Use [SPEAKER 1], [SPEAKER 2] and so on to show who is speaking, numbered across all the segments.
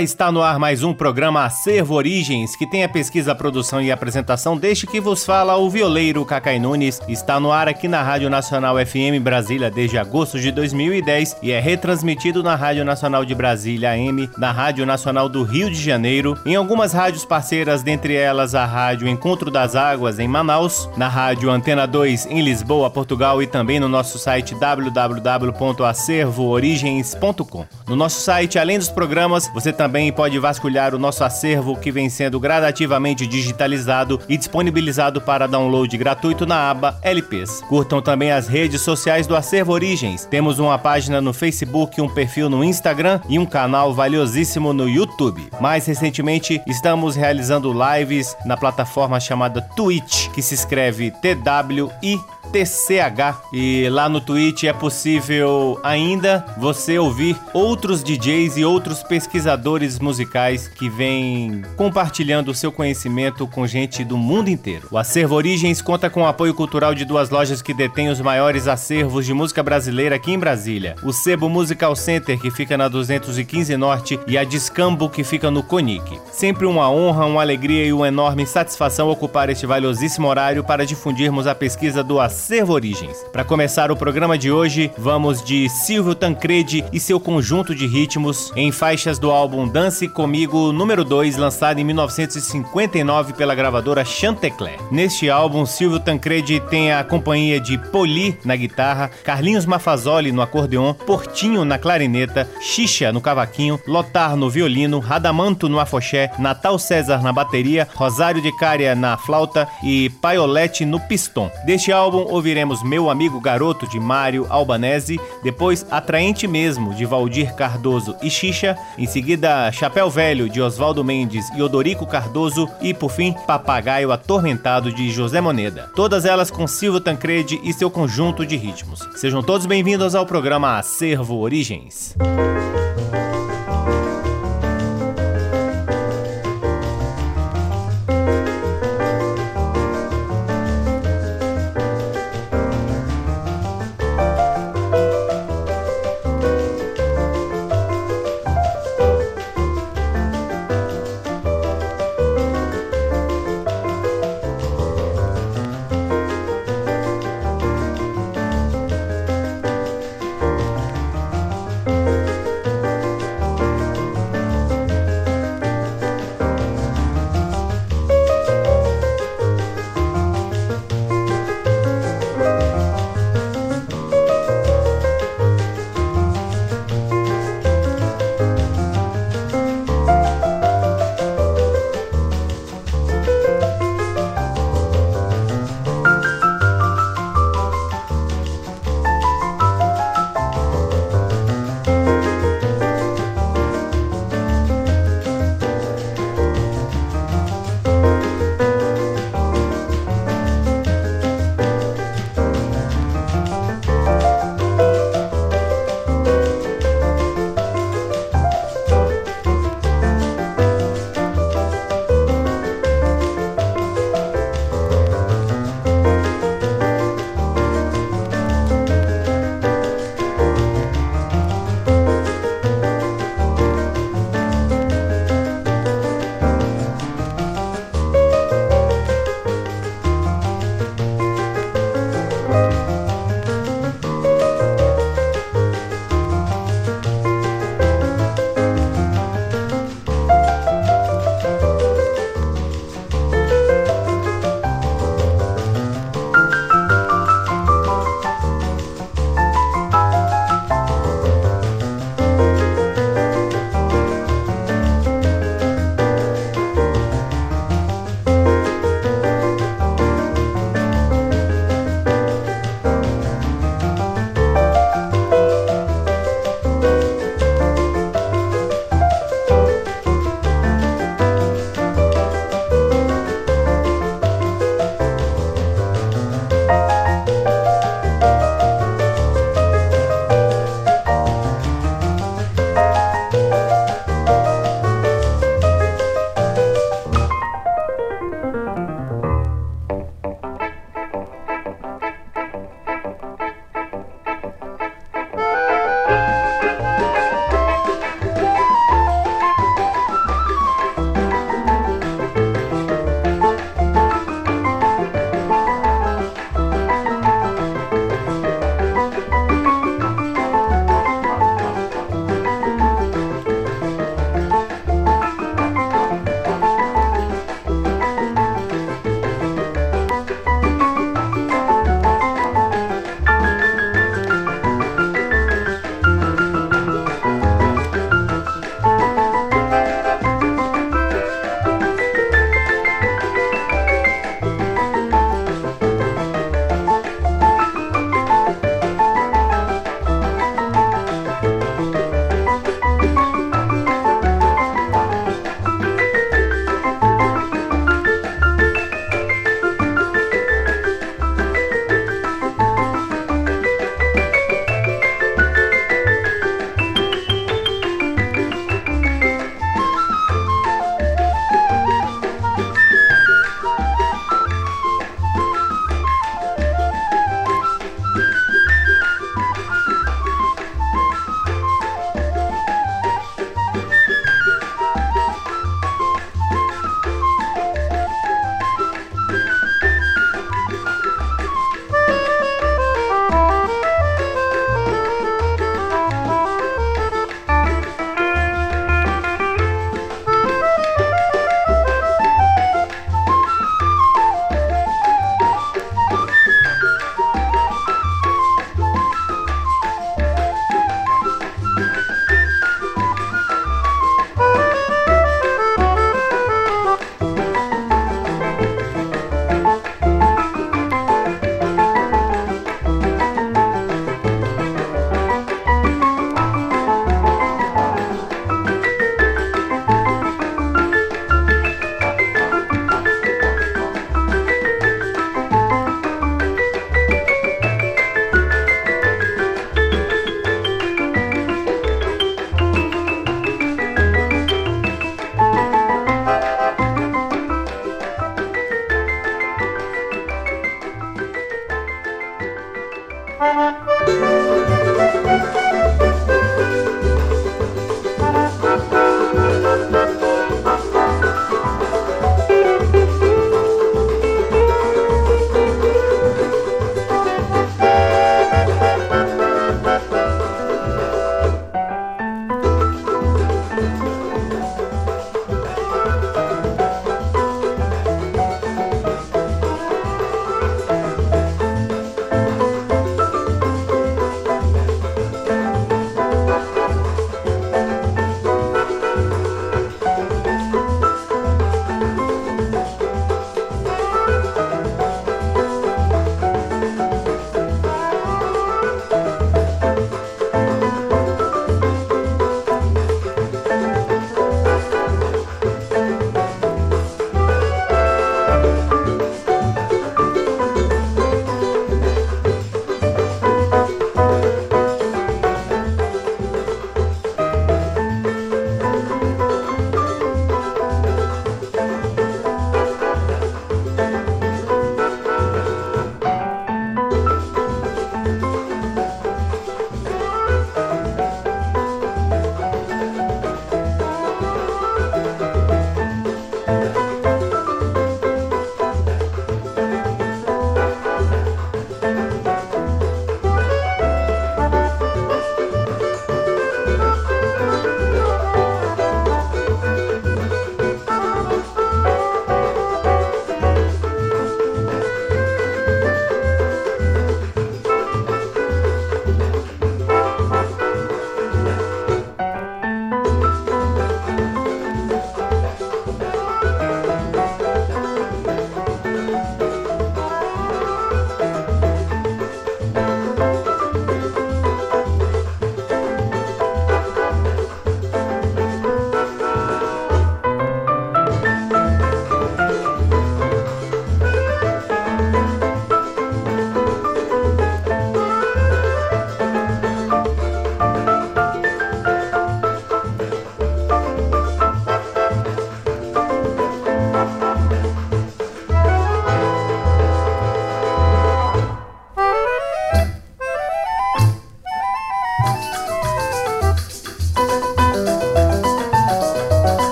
[SPEAKER 1] Está no ar mais um programa Acervo Origens, que tem a pesquisa, produção e apresentação deste que vos fala o violeiro Cacai Nunes. Está no ar aqui na Rádio Nacional FM Brasília desde agosto de 2010 e é retransmitido na Rádio Nacional de Brasília AM, na Rádio Nacional do Rio de Janeiro, em algumas rádios parceiras, dentre elas a Rádio Encontro das Águas em Manaus, na Rádio Antena 2 em Lisboa, Portugal e também no nosso site www.acervoorigens.com. No nosso site, além dos programas, você você também pode vasculhar o nosso acervo que vem sendo gradativamente digitalizado e disponibilizado para download gratuito na aba LPs. Curtam também as redes sociais do Acervo Origens. Temos uma página no Facebook, um perfil no Instagram e um canal valiosíssimo no YouTube. Mais recentemente, estamos realizando lives na plataforma chamada Twitch, que se escreve TWI TCH. E lá no Twitch é possível ainda você ouvir outros DJs e outros pesquisadores musicais que vêm compartilhando o seu conhecimento com gente do mundo inteiro. O Acervo Origens conta com o apoio cultural de duas lojas que detêm os maiores acervos de música brasileira aqui em Brasília. O Sebo Musical Center, que fica na 215 Norte, e a Discambo, que fica no Conic. Sempre uma honra, uma alegria e uma enorme satisfação ocupar este valiosíssimo horário para difundirmos a pesquisa do Acervo Acervo Origens. Para começar o programa de hoje, vamos de Silvio Tancredi e seu conjunto de ritmos em faixas do álbum Dance Comigo número 2, lançado em 1959 pela gravadora Chantecler. Neste álbum, Silvio Tancredi tem a companhia de Poli na guitarra, Carlinhos Mafazoli no acordeon, Portinho na clarineta, Xixa no cavaquinho, Lotar no violino, Radamanto no afoxé, Natal César na bateria, Rosário de Cária na flauta e Paiolete no pistão. Deste álbum ouviremos Meu Amigo Garoto de Mário Albanese, depois Atraente Mesmo de Valdir Cardoso e Xixa, em seguida Chapéu Velho de Oswaldo Mendes e Odorico Cardoso e por fim Papagaio Atormentado de José Moneda. Todas elas com Silvio Tancredi e seu conjunto de ritmos. Sejam todos bem-vindos ao programa Acervo Origens.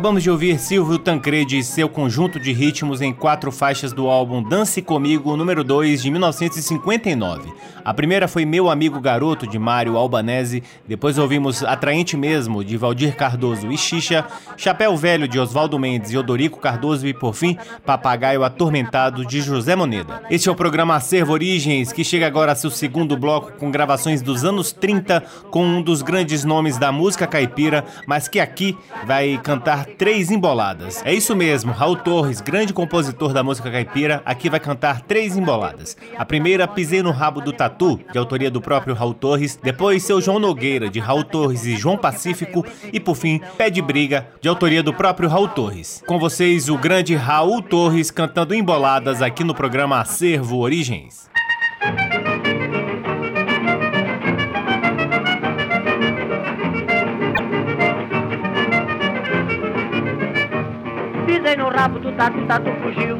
[SPEAKER 1] Acabamos de ouvir Silvio Tancredi e seu conjunto de ritmos em quatro faixas do álbum Dance Comigo, número 2, de 1959. A primeira foi Meu Amigo Garoto, de Mário Albanese, depois ouvimos Atraente Mesmo, de Valdir Cardoso e Xixa, Chapéu Velho, de Oswaldo Mendes e Odorico Cardoso e, por fim, Papagaio Atormentado, de José Moneda. Este é o programa Acervo Origens, que chega agora a seu segundo bloco com gravações dos anos 30, com um dos grandes nomes da música caipira, mas que aqui vai cantar três emboladas. É isso mesmo, Raul Torres, grande compositor da música caipira, aqui vai cantar três emboladas. A primeira, Pisei no Rabo do Tatu, de autoria do próprio Raul Torres, depois Seu João Nogueira, de Raul Torres e João Pacífico, e por fim, Pé de Briga, de autoria do próprio Raul Torres. Com vocês, o grande Raul Torres cantando emboladas aqui no programa Acervo Origens.
[SPEAKER 2] Rabo do tatu, tatu fugiu.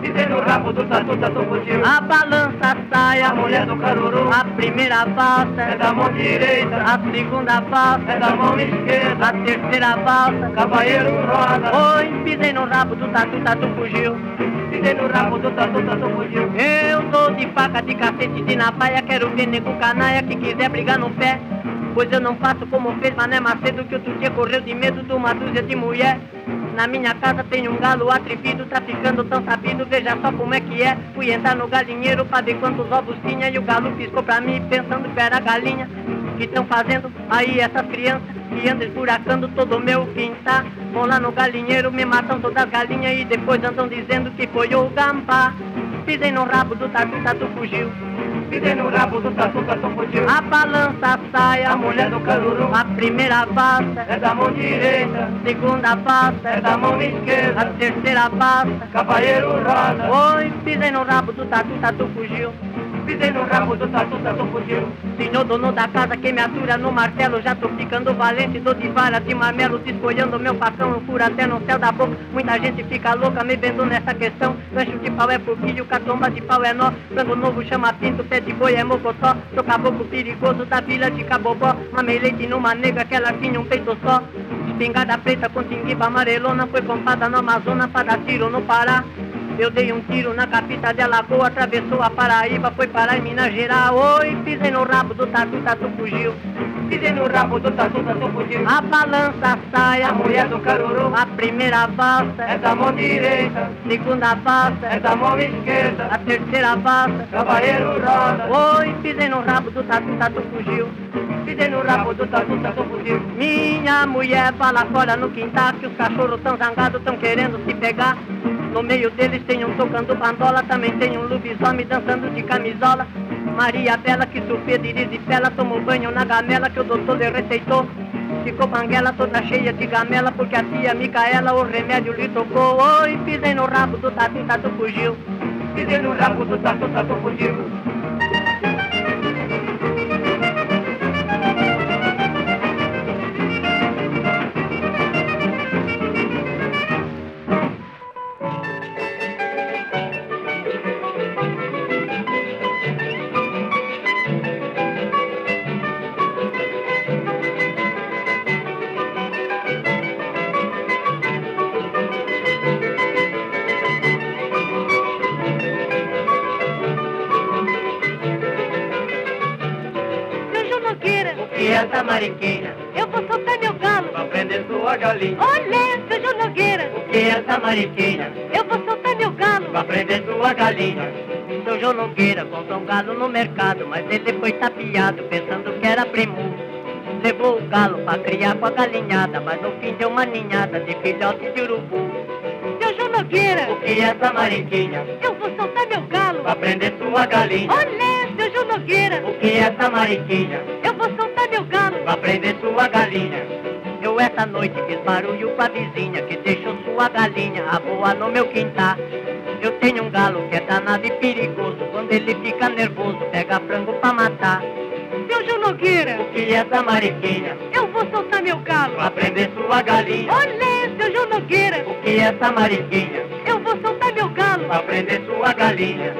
[SPEAKER 3] Pisei no rabo do tatu, tatu fugiu.
[SPEAKER 2] A balança sai,
[SPEAKER 3] A mulher do caruru
[SPEAKER 2] A primeira valsa
[SPEAKER 3] é da mão direita,
[SPEAKER 2] A segunda valsa
[SPEAKER 3] é da mão esquerda.
[SPEAKER 2] A terceira valsa
[SPEAKER 3] Cavalheiro roda.
[SPEAKER 2] Oi, pisei no rabo do tatu, tatu fugiu.
[SPEAKER 3] Pisei no rabo do tatu, tatu fugiu.
[SPEAKER 2] Eu tô de faca, de cacete, de napaia Quero ver nego canalha que quiser brigar no pé Pois eu não faço como fez Mané Macedo Que outro dia correu de medo de uma dúzia de mulher Na minha casa tem um galo atrevido Traficando tão sabido, veja só como é que é. Fui entrar no galinheiro pra ver quantos ovos tinha E o galo piscou pra mim pensando que era galinha. Que estão fazendo aí essas crianças Que andam esburacando todo o meu quintal. Vão lá no galinheiro, me matam todas as galinhas E depois andam dizendo que foi o gambá. Pisei no rabo do tatu, tatu fugiu.
[SPEAKER 3] Pisei no rabo do tatu, tatu fugiu.
[SPEAKER 2] A balança sai,
[SPEAKER 3] A mulher do caruru
[SPEAKER 2] A primeira valsa,
[SPEAKER 3] é da mão direita,
[SPEAKER 2] segunda valsa,
[SPEAKER 3] é da mão
[SPEAKER 2] a
[SPEAKER 3] esquerda.
[SPEAKER 2] terceira valsa.
[SPEAKER 3] Cavalheiro roda.
[SPEAKER 2] Oi, pisei no rabo do tatu, tatu fugiu.
[SPEAKER 3] Pisei no rabo do tatu, tatu fugiu.
[SPEAKER 2] Senhor dono da casa, quem me atura no martelo, já tô ficando valente, dou de vara de marmelo, desfolhando meu eu furo até no céu da boca. Muita gente fica louca me vendo nessa questão. Gancho de pau é porquilho, catomba de pau é nó. Frango novo chama pinto, pé de boi é mocotó. Sou caboclo perigoso da vila de Cabobó. Mamei leite numa nega que ela tinha um peito só. Espingarda preta com tinguiba amarelona, foi comprada no Amazonas para dar tiro no Pará. Eu dei um tiro na capita de Alagoa, atravessou a Paraíba, foi parar em Minas Gerais. Oi, pisei no rabo do tatu, tatu fugiu.
[SPEAKER 3] Pisei no rabo do tatu, tatu fugiu.
[SPEAKER 2] A balança sai,
[SPEAKER 3] A mulher do caruru
[SPEAKER 2] A primeira valsa,
[SPEAKER 3] é da mão direita,
[SPEAKER 2] segunda valsa,
[SPEAKER 3] é da mão esquerda.
[SPEAKER 2] a terceira valsa.
[SPEAKER 3] Cavalheiro roda.
[SPEAKER 2] Oi, pisei no rabo do tatu, tatu fugiu.
[SPEAKER 3] Pisei no rabo do tatu, tatu fugiu.
[SPEAKER 2] Minha mulher fala fora no quintal que os cachorros tão zangados, tão querendo se pegar. No meio deles tem um tocando bandola, também tem um lobisomem dançando de camisola. Maria Bela que surfia de risipela, tomou banho na gamela que o doutor lhe receitou. Ficou banguela toda cheia de gamela, porque a tia Micaela o remédio lhe tocou. Oi, pisei no rabo do tatu, tatu fugiu.
[SPEAKER 3] Pisei no rabo do tatu, tatu fugiu. Galinha.
[SPEAKER 2] Olé, seu Nogueira,
[SPEAKER 3] E essa mariquinha,
[SPEAKER 2] eu vou soltar meu galo.
[SPEAKER 3] pra prender sua galinha.
[SPEAKER 2] Seu João Nogueira comprou um galo no mercado, mas ele foi tapeado pensando que era primo. Levou o galo pra criar com a galinhada, mas no fim deu uma ninhada de filhote de urubu. Seu João Nogueira,
[SPEAKER 3] E essa mariquinha,
[SPEAKER 2] eu vou soltar meu galo.
[SPEAKER 3] pra prender sua galinha.
[SPEAKER 2] Olé, seu João Nogueira,
[SPEAKER 3] E essa mariquinha,
[SPEAKER 2] eu vou soltar meu galo.
[SPEAKER 3] pra prender sua galinha.
[SPEAKER 2] Essa noite fiz barulho pra vizinha que deixou sua galinha a voar no meu quintal. Eu tenho um galo que é danado e perigoso, quando ele fica nervoso pega frango pra matar. Seu João Nogueira,
[SPEAKER 3] E essa mariquinha,
[SPEAKER 2] eu vou soltar meu galo.
[SPEAKER 3] pra prender sua galinha.
[SPEAKER 2] Olé, seu João Nogueira,
[SPEAKER 3] E essa mariquinha,
[SPEAKER 2] eu vou soltar meu galo.
[SPEAKER 3] pra prender sua galinha.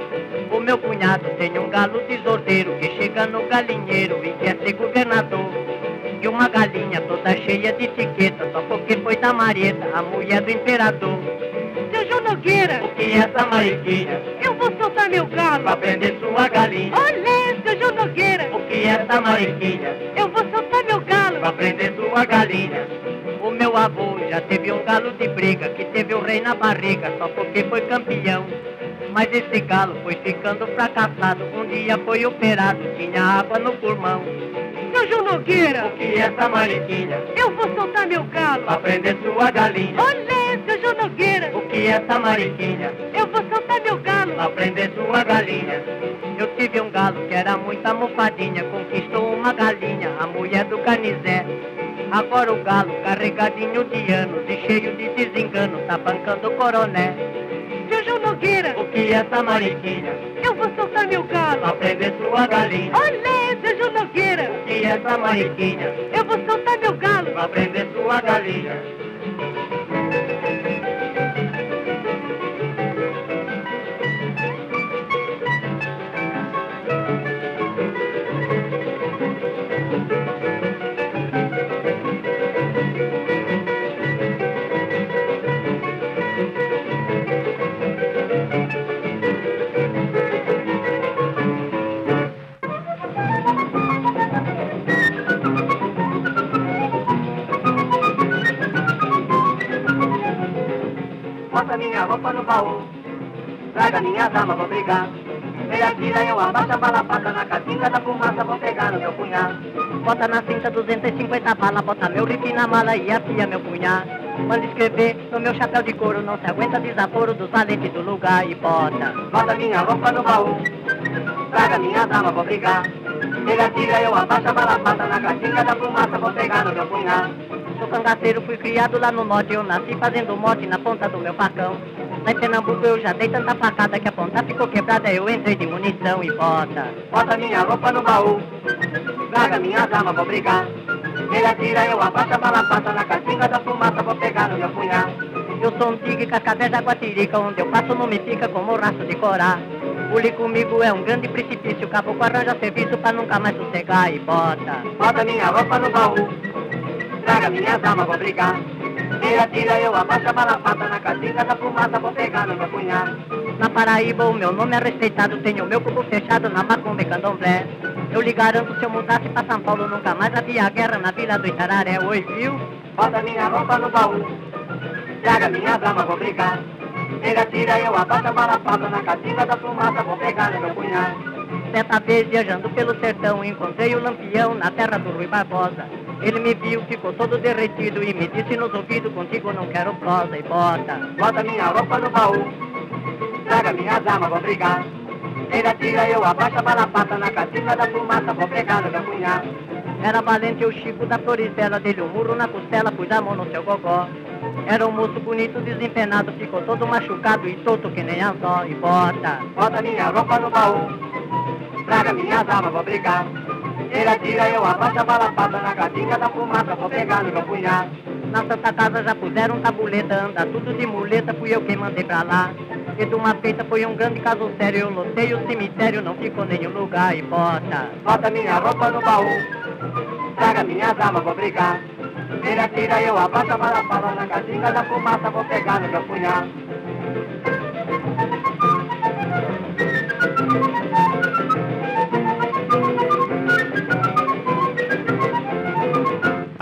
[SPEAKER 2] O meu cunhado tem um galo desordeiro que chega no galinheiro e quer ser governador. E o uma galinha toda cheia de etiqueta, só porque foi da Marieta, a mulher do imperador.
[SPEAKER 4] Seu João Nogueira,
[SPEAKER 5] O que é essa mariquinha?
[SPEAKER 4] eu vou soltar meu galo.
[SPEAKER 5] Pra prender sua galinha.
[SPEAKER 4] Olê, seu João Nogueira,
[SPEAKER 5] O que é essa mariquinha?
[SPEAKER 4] eu vou soltar meu galo.
[SPEAKER 5] Pra prender sua galinha.
[SPEAKER 2] O meu avô já teve um galo de briga, que teve o rei na barriga, só porque foi campeão. Mas esse galo foi ficando fracassado, um dia foi operado, tinha água no pulmão.
[SPEAKER 4] João Nogueira,
[SPEAKER 5] O que é essa mariquinha?
[SPEAKER 4] eu vou soltar meu galo.
[SPEAKER 5] Pra prender sua galinha.
[SPEAKER 4] Olê, seu João Nogueira,
[SPEAKER 5] O que é essa mariquinha?
[SPEAKER 4] eu vou soltar meu galo.
[SPEAKER 5] Pra prender sua galinha.
[SPEAKER 2] Eu tive um galo que era muito amofadinha, conquistou uma galinha, a mulher do canizé. Agora o galo, carregadinho de anos e cheio de desengano, tá bancando o coroné.
[SPEAKER 4] Nogueira,
[SPEAKER 5] O que é essa mariquinha?
[SPEAKER 4] eu vou soltar meu galo.
[SPEAKER 5] Pra prender sua galinha.
[SPEAKER 4] Seu João Nogueira,
[SPEAKER 5] O que é essa mariquinha?
[SPEAKER 4] eu vou soltar meu galo.
[SPEAKER 5] Pra prender sua galinha. Minha roupa no baú. Traga minha dama, vou brigar. Meia tira, eu abaixo a balapata na casinha da fumaça, vou pegar no meu punhal.
[SPEAKER 2] Bota na cinta 250 bala, bota meu rifle na mala e afia meu punhal. Manda escrever no meu chapéu de couro, não se aguenta desaforo dos valentes do lugar e bota.
[SPEAKER 5] Bota minha roupa no baú. Traga minha dama, vou brigar. Meia tira, eu abaixo a balapata na casinha da fumaça, vou pegar no meu punhal.
[SPEAKER 2] Cangaceiro, fui criado lá no norte, eu nasci fazendo mote na ponta do meu facão. Lá em Pernambuco eu já dei tanta facada que a ponta ficou quebrada, eu entrei de munição e bota.
[SPEAKER 5] Bota minha roupa no baú. Traga minha dama, vou brigar. Meia tira, eu abaixo a balapata na casinha da fumaça, vou pegar no meu punhal.
[SPEAKER 2] Eu sou um tigre cascavel da Guatirica, onde eu passo não me fica como raço de corá. Pule comigo é um grande precipício, o caboclo arranja serviço pra nunca mais sossegar e bota.
[SPEAKER 5] Bota minha roupa no baú. Traga minha dama, vou brigar. Meia tira, eu abaixo a balapata na casinha da fumaça, vou pegar no meu punhal.
[SPEAKER 2] Na Paraíba o meu nome é respeitado, tenho meu cubo fechado na macumba e candomblé. Eu lhe garanto, se eu mudasse pra São Paulo, nunca mais havia guerra na vila do Itararé, oi, viu?
[SPEAKER 5] Bota minha roupa no baú. Traga minha dama, vou brigar. Meia tira, eu abaixo a balapata na casinha da fumaça, vou pegar no meu punhal.
[SPEAKER 2] Certa vez, viajando pelo sertão, encontrei o Lampião na terra do Rui Barbosa. Ele me viu, ficou todo derretido e me disse nos ouvidos, contigo não quero prosa e bota.
[SPEAKER 5] Bota minha roupa no baú. Traga minha dama, vou brigar. Meia tira, eu abaixo a balapata na casinha da fumaça, vou pegar no meu punhal.
[SPEAKER 2] Era valente o Chico da Florizela, dele um murro na costela, pus a mão no seu gogó. Era um moço bonito, desempenado, ficou todo machucado e solto que nem anzol e bota.
[SPEAKER 5] Bota minha roupa no baú. Traga minha dama, vou brigar. Meia tira, eu abaixo a balapata na casinha da fumaça, vou pegar no meu punhal.
[SPEAKER 2] Na Santa Casa já puseram tabuleta, anda tudo de muleta, fui eu quem mandei pra lá. E de uma feita foi um grande caso sério, eu lotei o cemitério, não ficou nenhum lugar e bota.
[SPEAKER 5] Bota minha roupa no baú. Traga minha dama, vou brigar. Meia tira, eu abaixo a balapata na casinha da fumaça, vou pegar no meu punhal.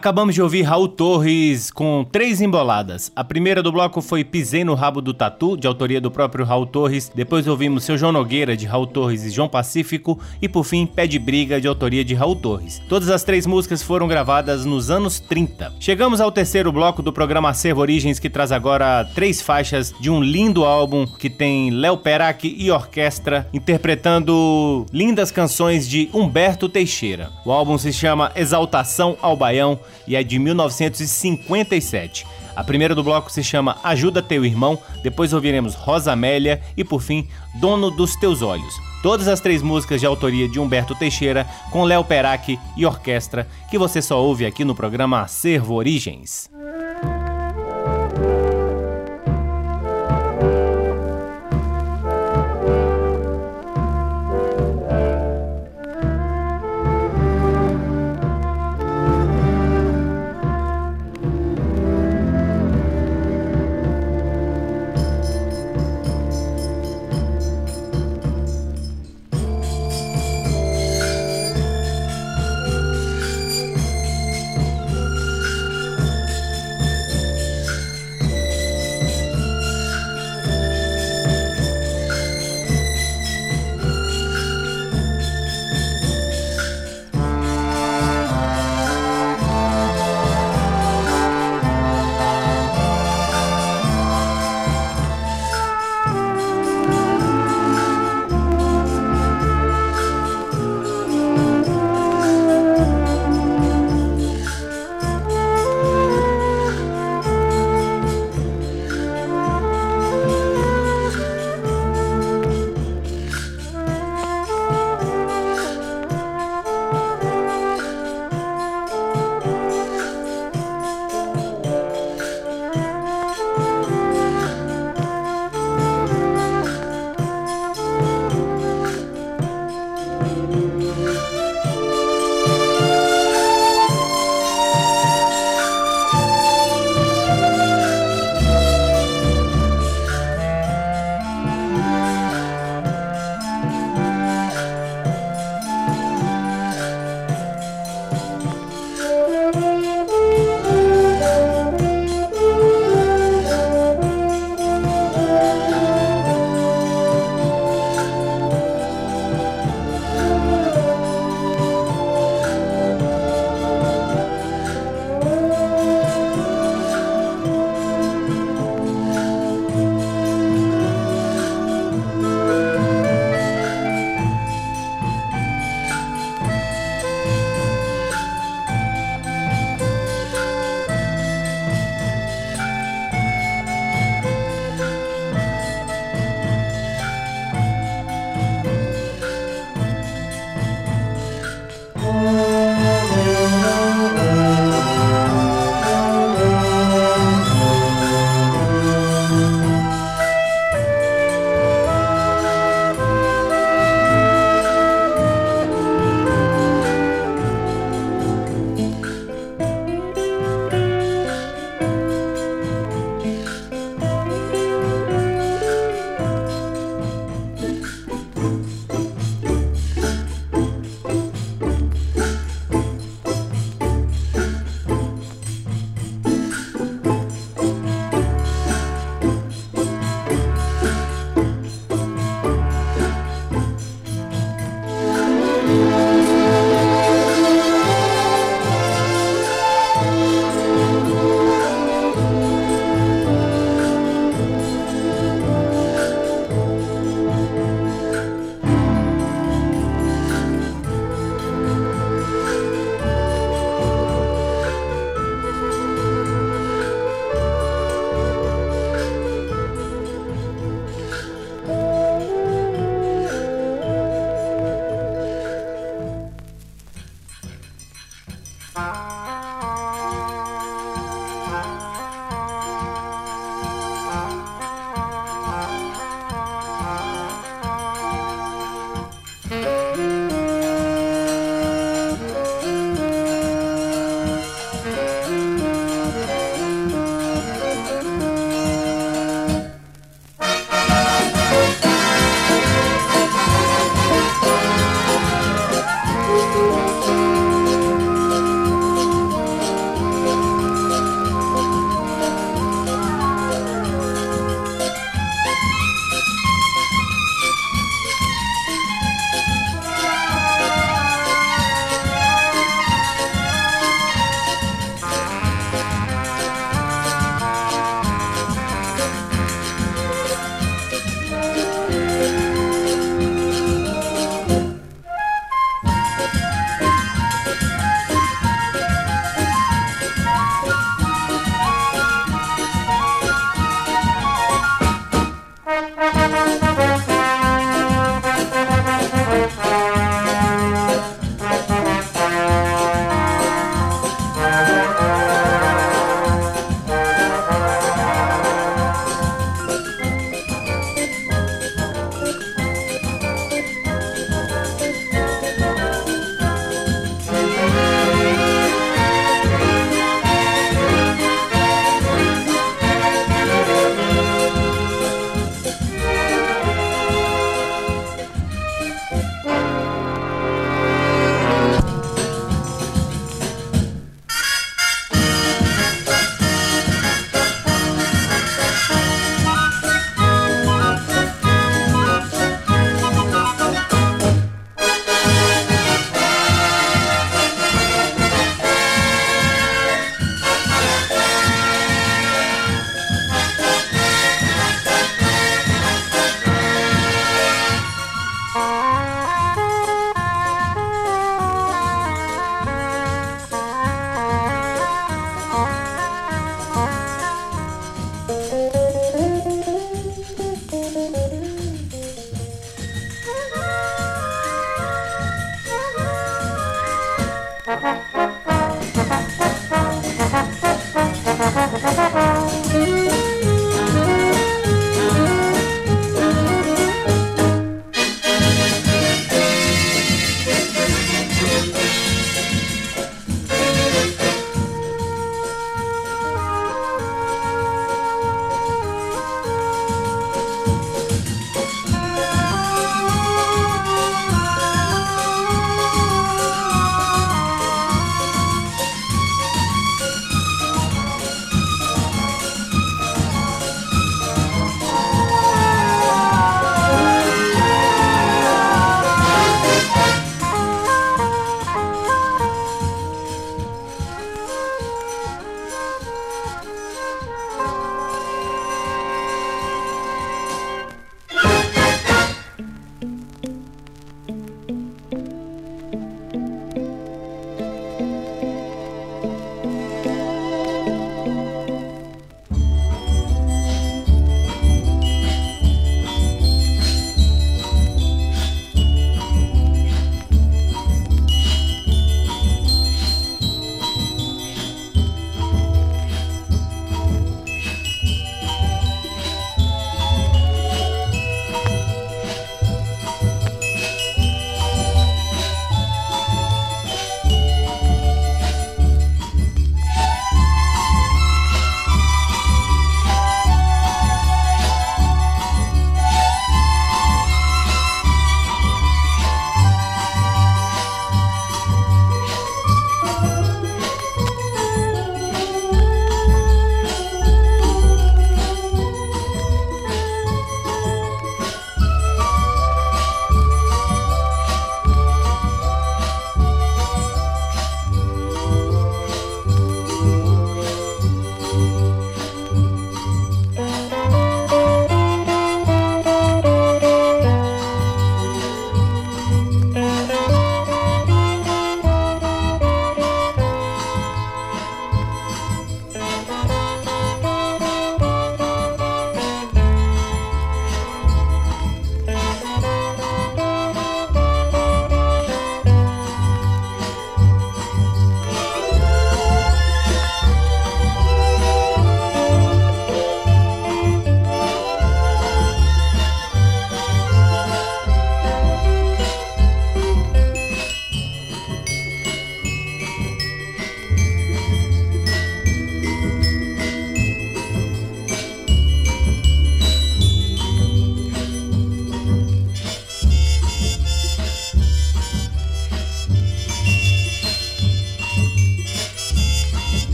[SPEAKER 1] Acabamos de ouvir Raul Torres com três emboladas. A primeira do bloco foi Pisei no Rabo do Tatu, de autoria do próprio Raul Torres. Depois ouvimos Seu João Nogueira, de Raul Torres e João Pacífico. E por fim, Pé de Briga, de autoria de Raul Torres. Todas as três músicas foram gravadas nos anos 30. Chegamos ao terceiro bloco do programa Acervo Origens, que traz agora três faixas de um lindo álbum que tem Léo Perac e orquestra interpretando lindas canções de Humberto Teixeira. O álbum se chama Exaltação ao Baião e é de 1957. A primeira do bloco se chama Ajuda Teu Irmão, depois ouviremos Rosa Amélia e por fim Dono dos Teus Olhos. Todas as três músicas de autoria de Humberto Teixeira, com Léo Perac e orquestra, que você só ouve aqui no programa Acervo Origens.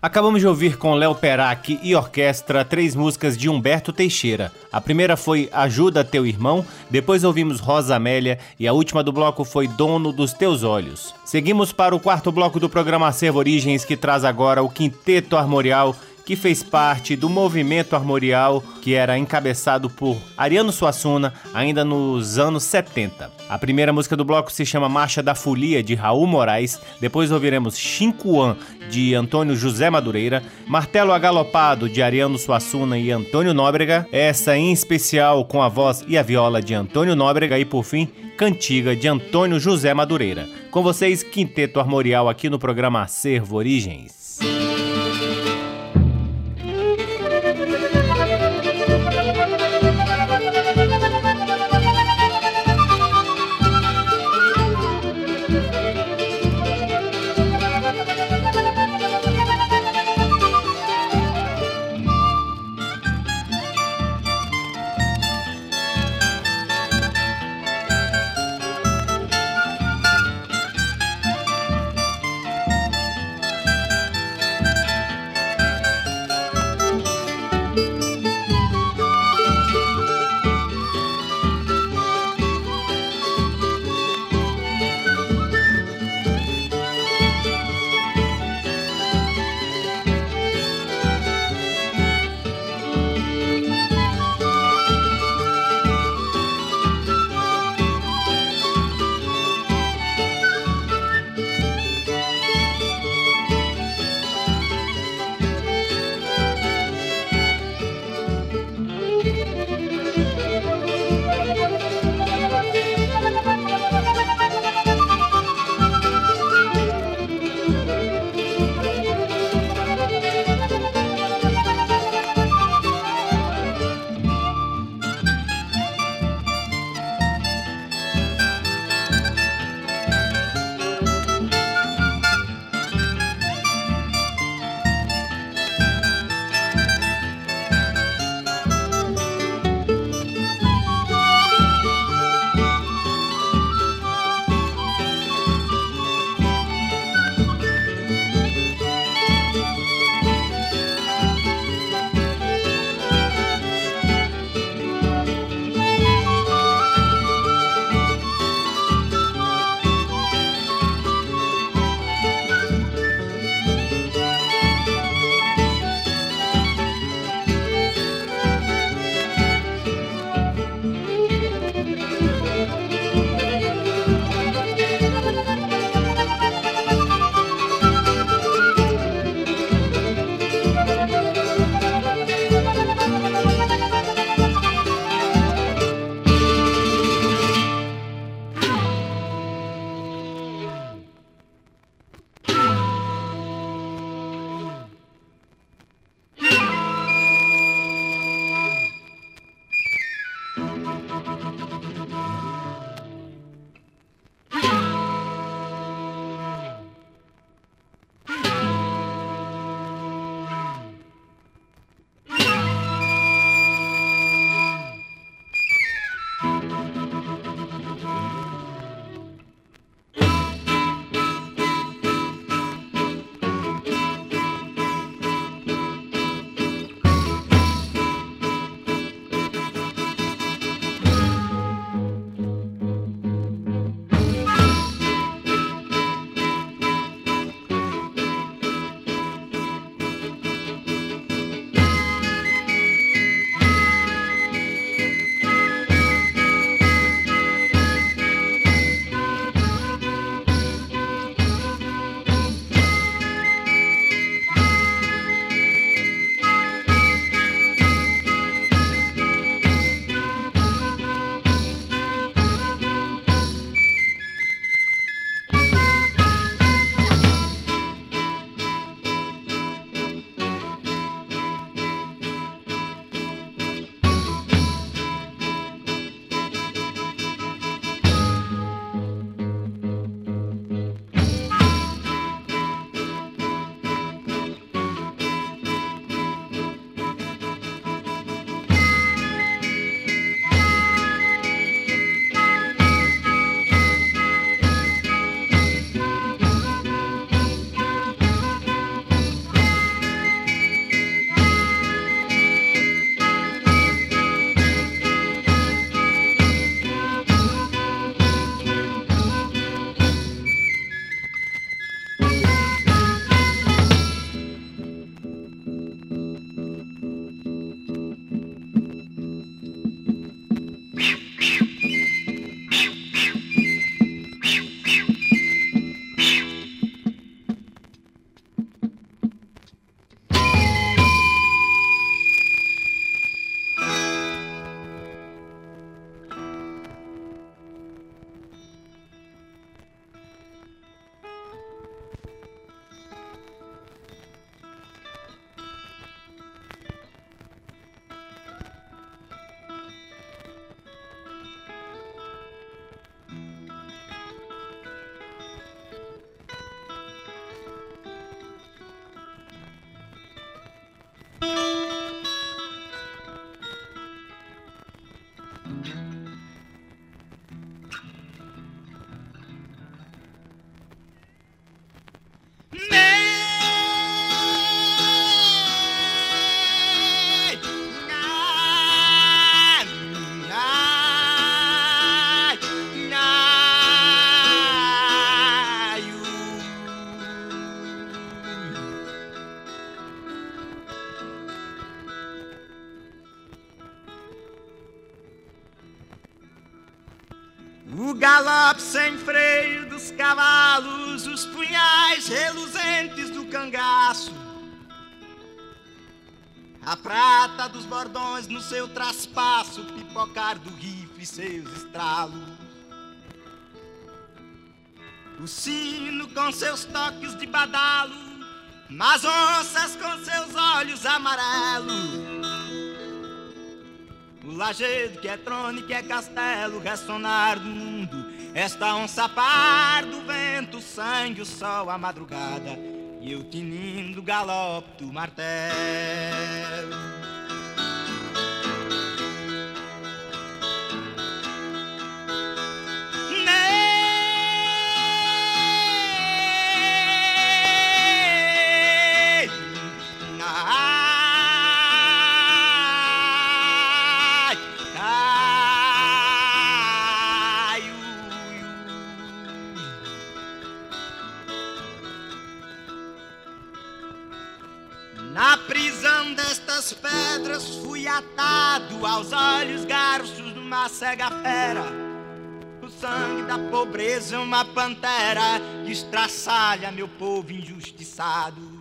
[SPEAKER 1] Acabamos de ouvir com Léo Perac e orquestra três músicas de Humberto Teixeira. A primeira foi Ajuda Teu Irmão, depois ouvimos Rosa Amélia e a última do bloco foi Dono dos Teus Olhos. Seguimos para o quarto bloco do programa Acervo Origens, que traz agora o Quinteto Armorial que fez parte do movimento armorial que era encabeçado por Ariano Suassuna ainda nos anos 70. A primeira música do bloco se chama Marcha da Folia, de Raul Moraes, depois ouviremos Xinquan, de Antônio José Madureira, Martelo Agalopado, de Ariano Suassuna e Antônio Nóbrega, essa em especial com a voz e a viola de Antônio Nóbrega e, por fim, Cantiga, de Antônio José Madureira. Com vocês, Quinteto Armorial aqui no programa Acervo Origens.
[SPEAKER 6] Cangaço. A prata dos bordões no seu traspasso, pipocar do rifle seus estralos. O sino com seus toques de badalo, mas onças com seus olhos amarelos. O lajedo que é trono que é castelo, ressonar do mundo. Esta onça par do vento, sangue, o sol, a madrugada. E eu tinindo o galope do martelo. Destas pedras fui atado aos olhos garços de uma cega fera. O sangue da pobreza uma pantera que estraçalha meu povo injustiçado.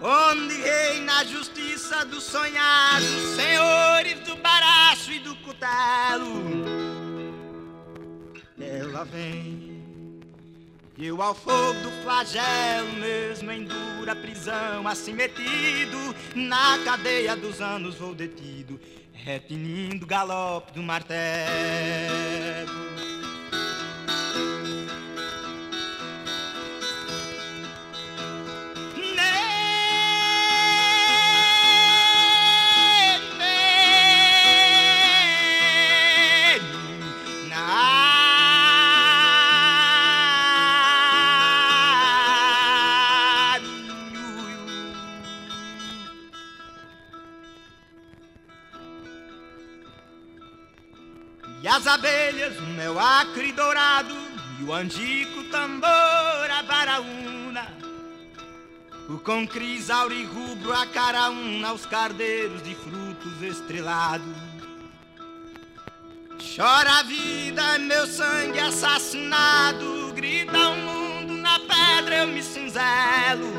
[SPEAKER 6] Onde reina a justiça do sonhado, senhores do baraço e do cutelo. Ela vem, eu ao fogo do flagelo, mesmo em dura prisão, assim metido, na cadeia dos anos vou detido, retinindo o galope do martelo. As abelhas, o mel acre dourado, e o angico tambor, a baraúna. O com crisauri rubro, a caraúna, os cardeiros de frutos estrelados. Chora a vida, meu sangue assassinado, grita o mundo, na pedra eu me cinzelo.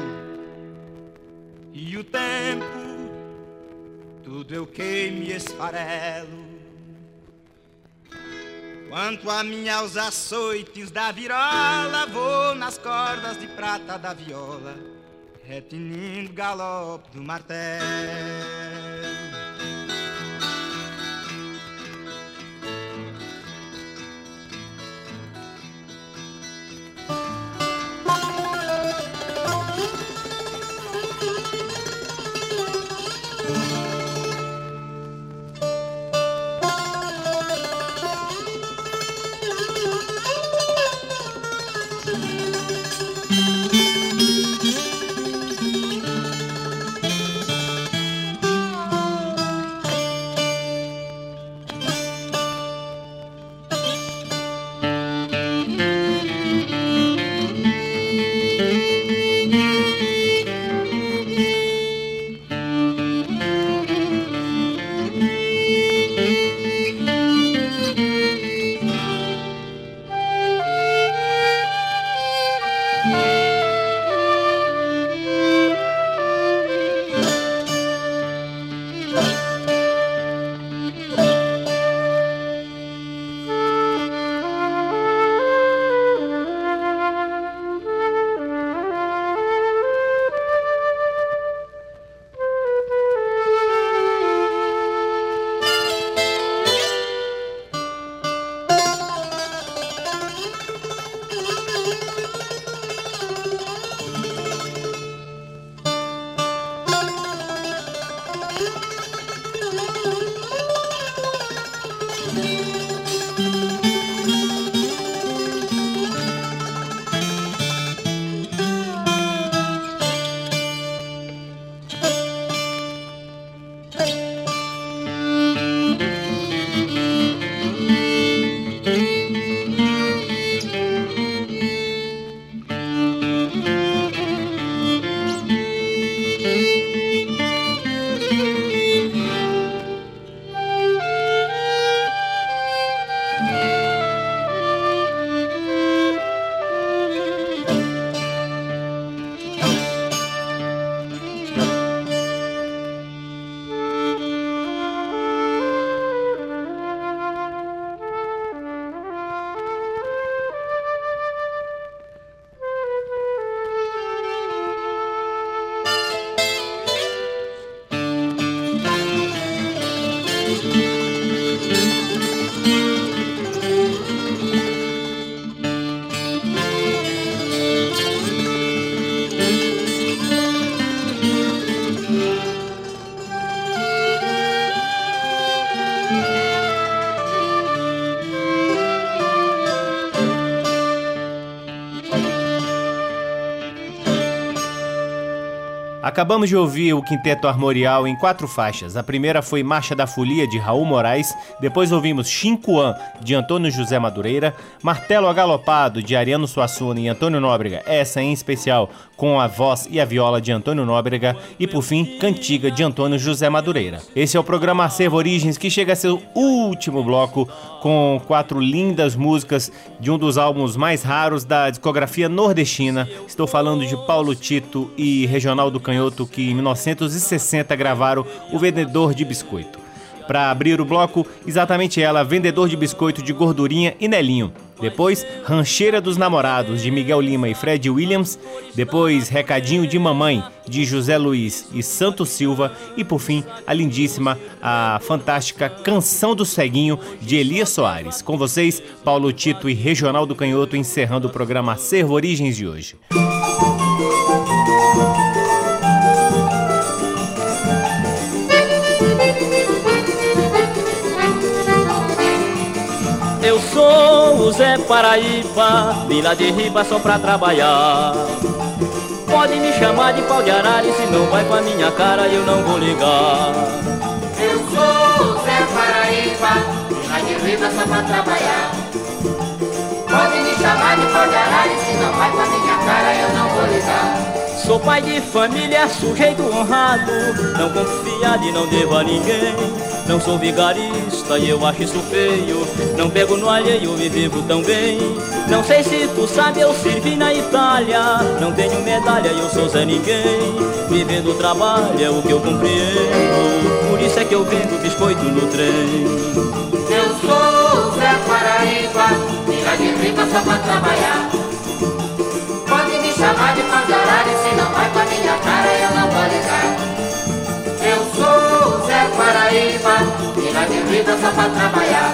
[SPEAKER 6] E o tempo, tudo eu queimo e esfarelo. Quanto a mim aos açoites da virola, vou nas cordas de prata da viola, retinindo o galope do martelo.
[SPEAKER 1] Acabamos de ouvir o Quinteto Armorial em quatro faixas. A primeira foi Marcha da Folia, de Raul Moraes. Depois ouvimos Xinquan, de Antônio José Madureira. Martelo Agalopado, de Ariano Suassuna e Antônio Nóbrega. Essa em especial com a voz e a viola de Antônio Nóbrega. E por fim, Cantiga, de Antônio José Madureira. Esse é o programa Acervo Origens, que chega a ser o último bloco com quatro lindas músicas de um dos álbuns mais raros da discografia nordestina. Estou falando de Paulo Tito e Regional do Canhoto, que em 1960 gravaram O Vendedor de Biscoito. Para abrir o bloco, exatamente ela, Vendedor de Biscoito de Gordurinha e Nelinho. Depois, Rancheira dos Namorados, de Miguel Lima e Fred Williams. Depois, Recadinho de Mamãe, de José Luiz e Santos Silva. E por fim, a lindíssima, a fantástica Canção do Ceguinho, de Elias Soares. Com vocês, Paulo Tito e Regional do Canhoto, encerrando o programa Servo Origens de hoje.
[SPEAKER 7] Eu sou o Zé Paraíba, vim lá de riba só pra trabalhar. Pode me chamar de pau de arara se não vai com a minha cara eu não vou ligar.
[SPEAKER 3] Eu sou o Zé Paraíba, vim lá de riba só pra trabalhar. Pode me chamar de pau de arara se não vai com a minha cara eu não vou ligar.
[SPEAKER 7] Sou pai de família, sujeito honrado, não confiado e não devo a ninguém. Não sou vigarista e eu acho isso feio. Não pego no alheio e vivo tão bem. Não sei se tu sabe, eu servi na Itália. Não tenho medalha e eu sou Zé Ninguém. Vivendo trabalho é o que eu compreendo. Por isso é que eu vendo biscoito no trem.
[SPEAKER 3] Eu sou Zé Paraíba, lá de riba só pra trabalhar. Riba só pra trabalhar.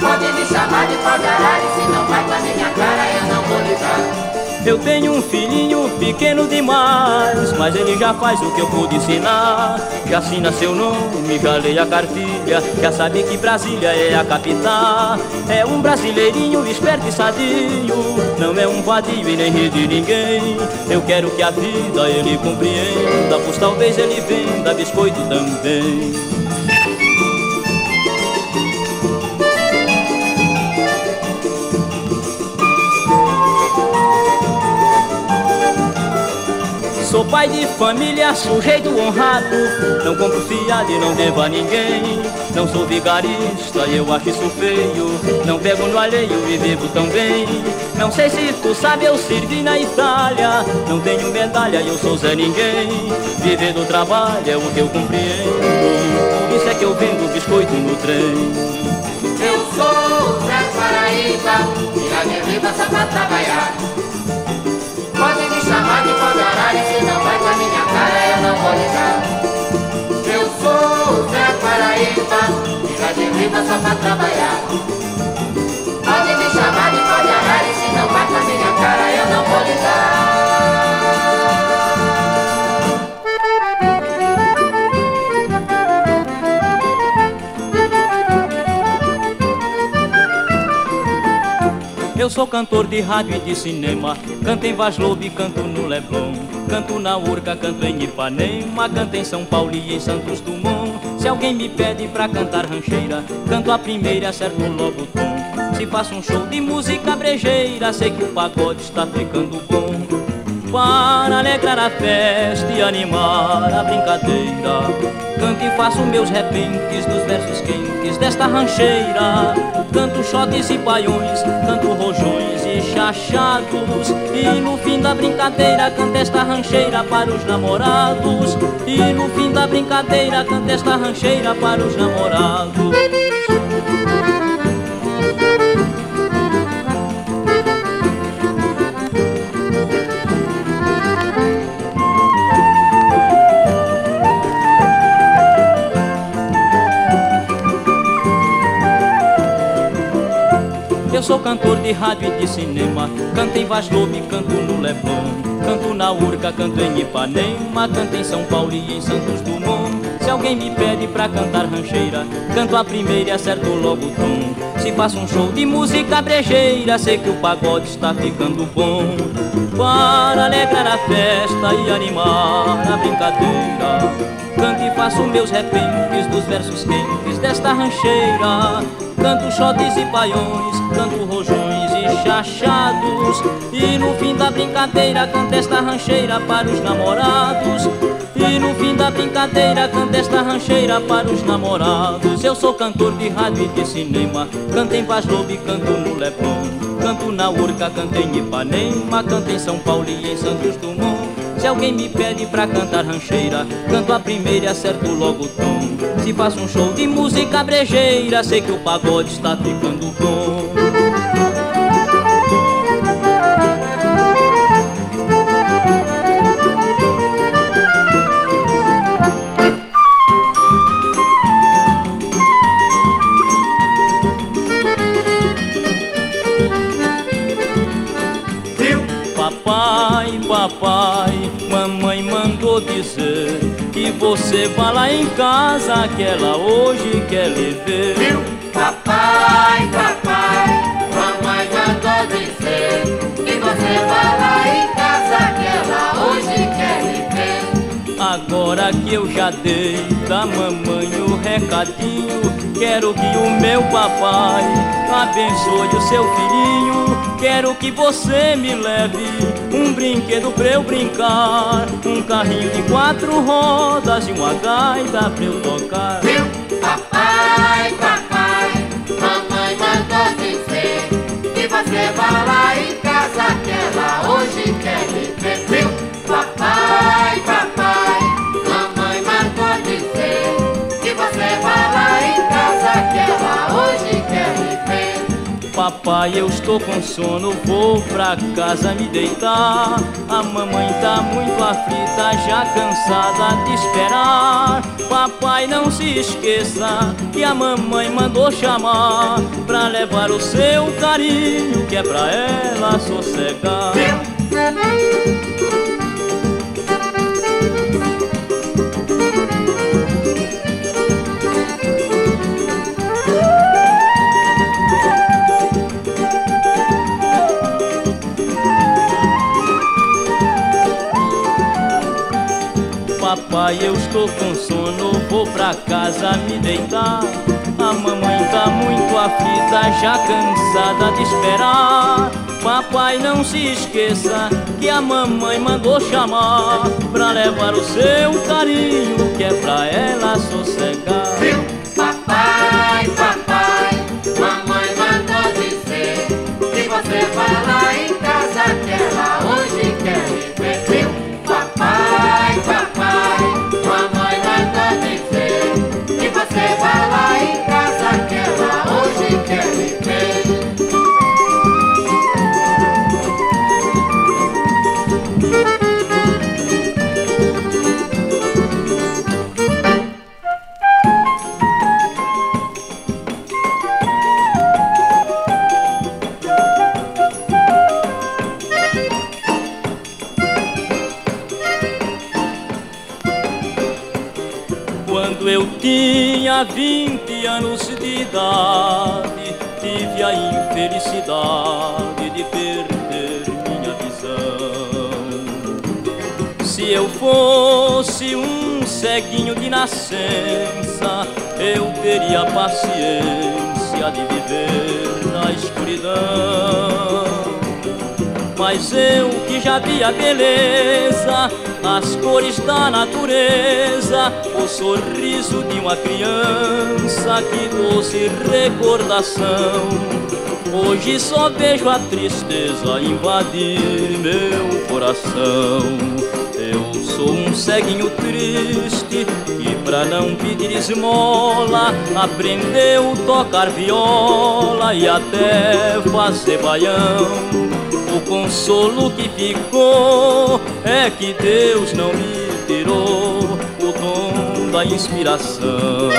[SPEAKER 3] Pode me chamar de pau se não vai com a minha cara eu não vou ligar.
[SPEAKER 7] Eu tenho um filhinho pequeno demais, mas ele já faz o que eu pude ensinar. Já assina seu nome, já lê a cartilha, já sabe que Brasília é a capital. É um brasileirinho esperto e sadio, não é um vadio e nem ri de ninguém. Eu quero que a vida ele compreenda, pois talvez ele venda biscoito também. Pai de família, sujeito honrado. Não compro fiado e não devo a ninguém. Não sou vigarista e eu acho isso feio. Não pego no alheio e vivo tão bem. Não sei se tu sabe, eu servi na Itália. Não tenho medalha e eu sou Zé Ninguém. Viver do trabalho é o que eu compreendo. Por isso é que eu vendo biscoito no trem.
[SPEAKER 3] Eu sou Zé Paraíba, lá de riba só pra trabalhar. Pode me chamar de e se não eu sou o Paraíba, vim lá de riba só pra trabalhar. Eu
[SPEAKER 7] sou cantor de rádio e de cinema. Canto em Vaz canto no Leblon. Canto na Urca, canto em Ipanema. Canto em São Paulo e em Santos Dumont. Se alguém me pede pra cantar rancheira Canto a primeira acerto logo o tom. Se faço um show de música brejeira Sei que o pagode está ficando bom. Para alegrar a festa e animar a brincadeira. Canto e faço meus repentes dos versos quentes desta rancheira. Canto xotes e baiões, canto rojões e chachados. E no fim da brincadeira canto esta rancheira para os namorados. E no fim da brincadeira canto esta rancheira para os namorados. Sou cantor de rádio e de cinema Canto em Vaz canto no Leblon Canto na Urca, canto em Ipanema Canto em São Paulo e em Santos Dumont Se alguém me pede pra cantar rancheira, canto a primeira e acerto logo o tom. Se faço um show de música brejeira, sei que o pagode está ficando bom. Para alegrar a festa e animar a brincadeira, canto e faço meus repentes dos versos quentes desta rancheira. Canto xotes e baiões, canto rojões e chachados. E no fim da brincadeira canto esta rancheira para os namorados. E no fim da brincadeira canta esta rancheira para os namorados Eu sou cantor de rádio e de cinema Canto em Paz Lobo e canto no Leblon Canto na Urca, canto em Ipanema Canto em São Paulo e em Santos Dumont Se alguém me pede pra cantar rancheira Canto a primeira e acerto logo o tom faço um show de música brejeira. Sei que o pagode está ficando bom que você vá lá em casa que ela hoje quer lhe ver.
[SPEAKER 3] Viu? Papai, papai, mamãe mandou dizer que você vá lá em casa que ela hoje quer lhe ver.
[SPEAKER 7] Agora que eu já dei da mamãe o recadinho, quero que o meu papai abençoe o seu filhinho. Quero que você me leve um brinquedo pra eu brincar Um carrinho de quatro rodas e uma gaita pra eu tocar.
[SPEAKER 3] Viu, papai, papai Mamãe mandou dizer Que você vai lá em casa Que ela hoje quer Papai,
[SPEAKER 7] eu estou com sono, vou pra casa me deitar. A mamãe tá muito aflita, já cansada de esperar. Papai, não se esqueça que a mamãe mandou chamar pra levar o seu carinho, que é pra ela sossegar. Eu estou com sono, vou pra casa me deitar. A mamãe tá muito aflita, já cansada de esperar. Papai, não se esqueça que a mamãe mandou chamar pra levar o seu carinho, que é pra ela sossegar. Nascença, eu teria paciência de viver na escuridão. Mas eu que já vi a beleza, as cores da natureza, o sorriso de uma criança, que doce recordação. Hoje só vejo a tristeza invadir meu coração. Eu sou um ceguinho triste que pra não pedir esmola aprendeu tocar viola e até fazer baião. O consolo que ficou é que Deus não me tirou o dom da inspiração.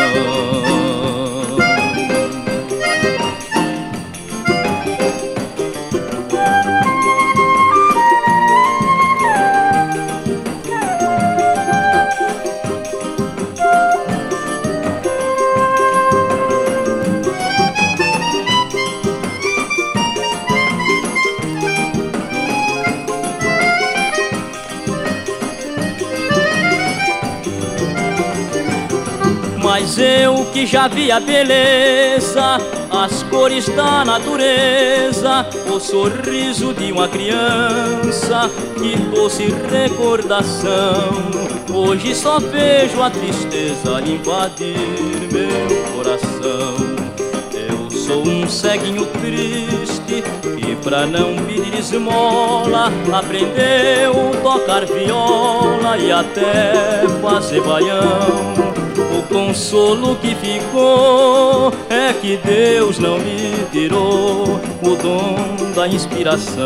[SPEAKER 7] Mas eu que já vi a beleza, as cores da natureza, o sorriso de uma criança, que fosse recordação. Hoje só vejo a tristeza invadir meu coração. Eu sou um ceguinho triste que pra não pedir esmola aprendeu tocar viola e até fazer baião consolo que ficou é que Deus não me tirou o dom da inspiração.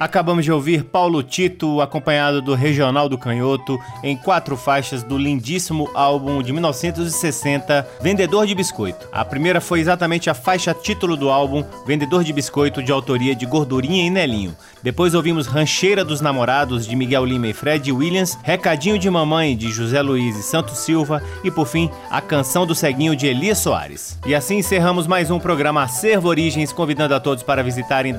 [SPEAKER 1] Acabamos de ouvir Paulo Tito, acompanhado do Regional do Canhoto, em quatro faixas do lindíssimo álbum de 1960, Vendedor de Biscoito. A primeira foi exatamente a faixa título do álbum, Vendedor de Biscoito, de autoria de Gordurinha e Nelinho. Depois ouvimos Rancheira dos Namorados, de Miguel Lima e Fred Williams, Recadinho de Mamãe, de José Luiz e Santos Silva, e por fim, A Canção do Ceguinho, de Elias Soares. E assim encerramos mais um programa Acervo Origens, convidando a todos para visitarem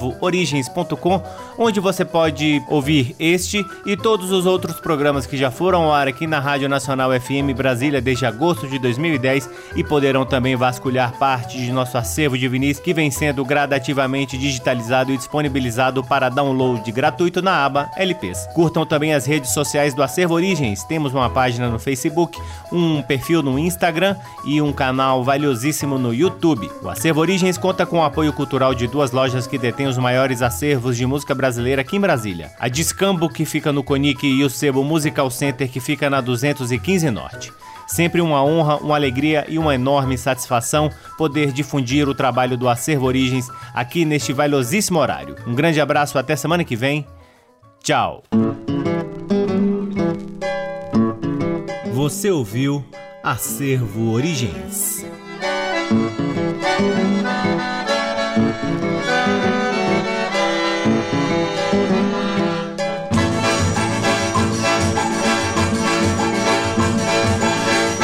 [SPEAKER 1] www.acervoorigens.com, onde você pode ouvir este e todos os outros programas que já foram ao ar aqui na Rádio Nacional FM Brasília desde agosto de 2010 e poderão também vasculhar parte de nosso acervo de vinis que vem sendo gradativamente digitalizado e disponibilizado para download gratuito na aba LPs. Curtam também as redes sociais do Acervo Origens. Temos uma página no Facebook, um perfil no Instagram e um canal valiosíssimo no YouTube. O Acervo Origens conta com o apoio cultural de duas lojas que detêm os maiores acervos de música brasileira aqui em Brasília. A Discambo, que fica no Conic, e o Sebo Musical Center, que fica na 215 Norte. Sempre uma honra, uma alegria e uma enorme satisfação poder difundir o trabalho do Acervo Origens aqui neste valiosíssimo horário. Um grande abraço, até semana que vem. Tchau. Você ouviu Acervo Origens.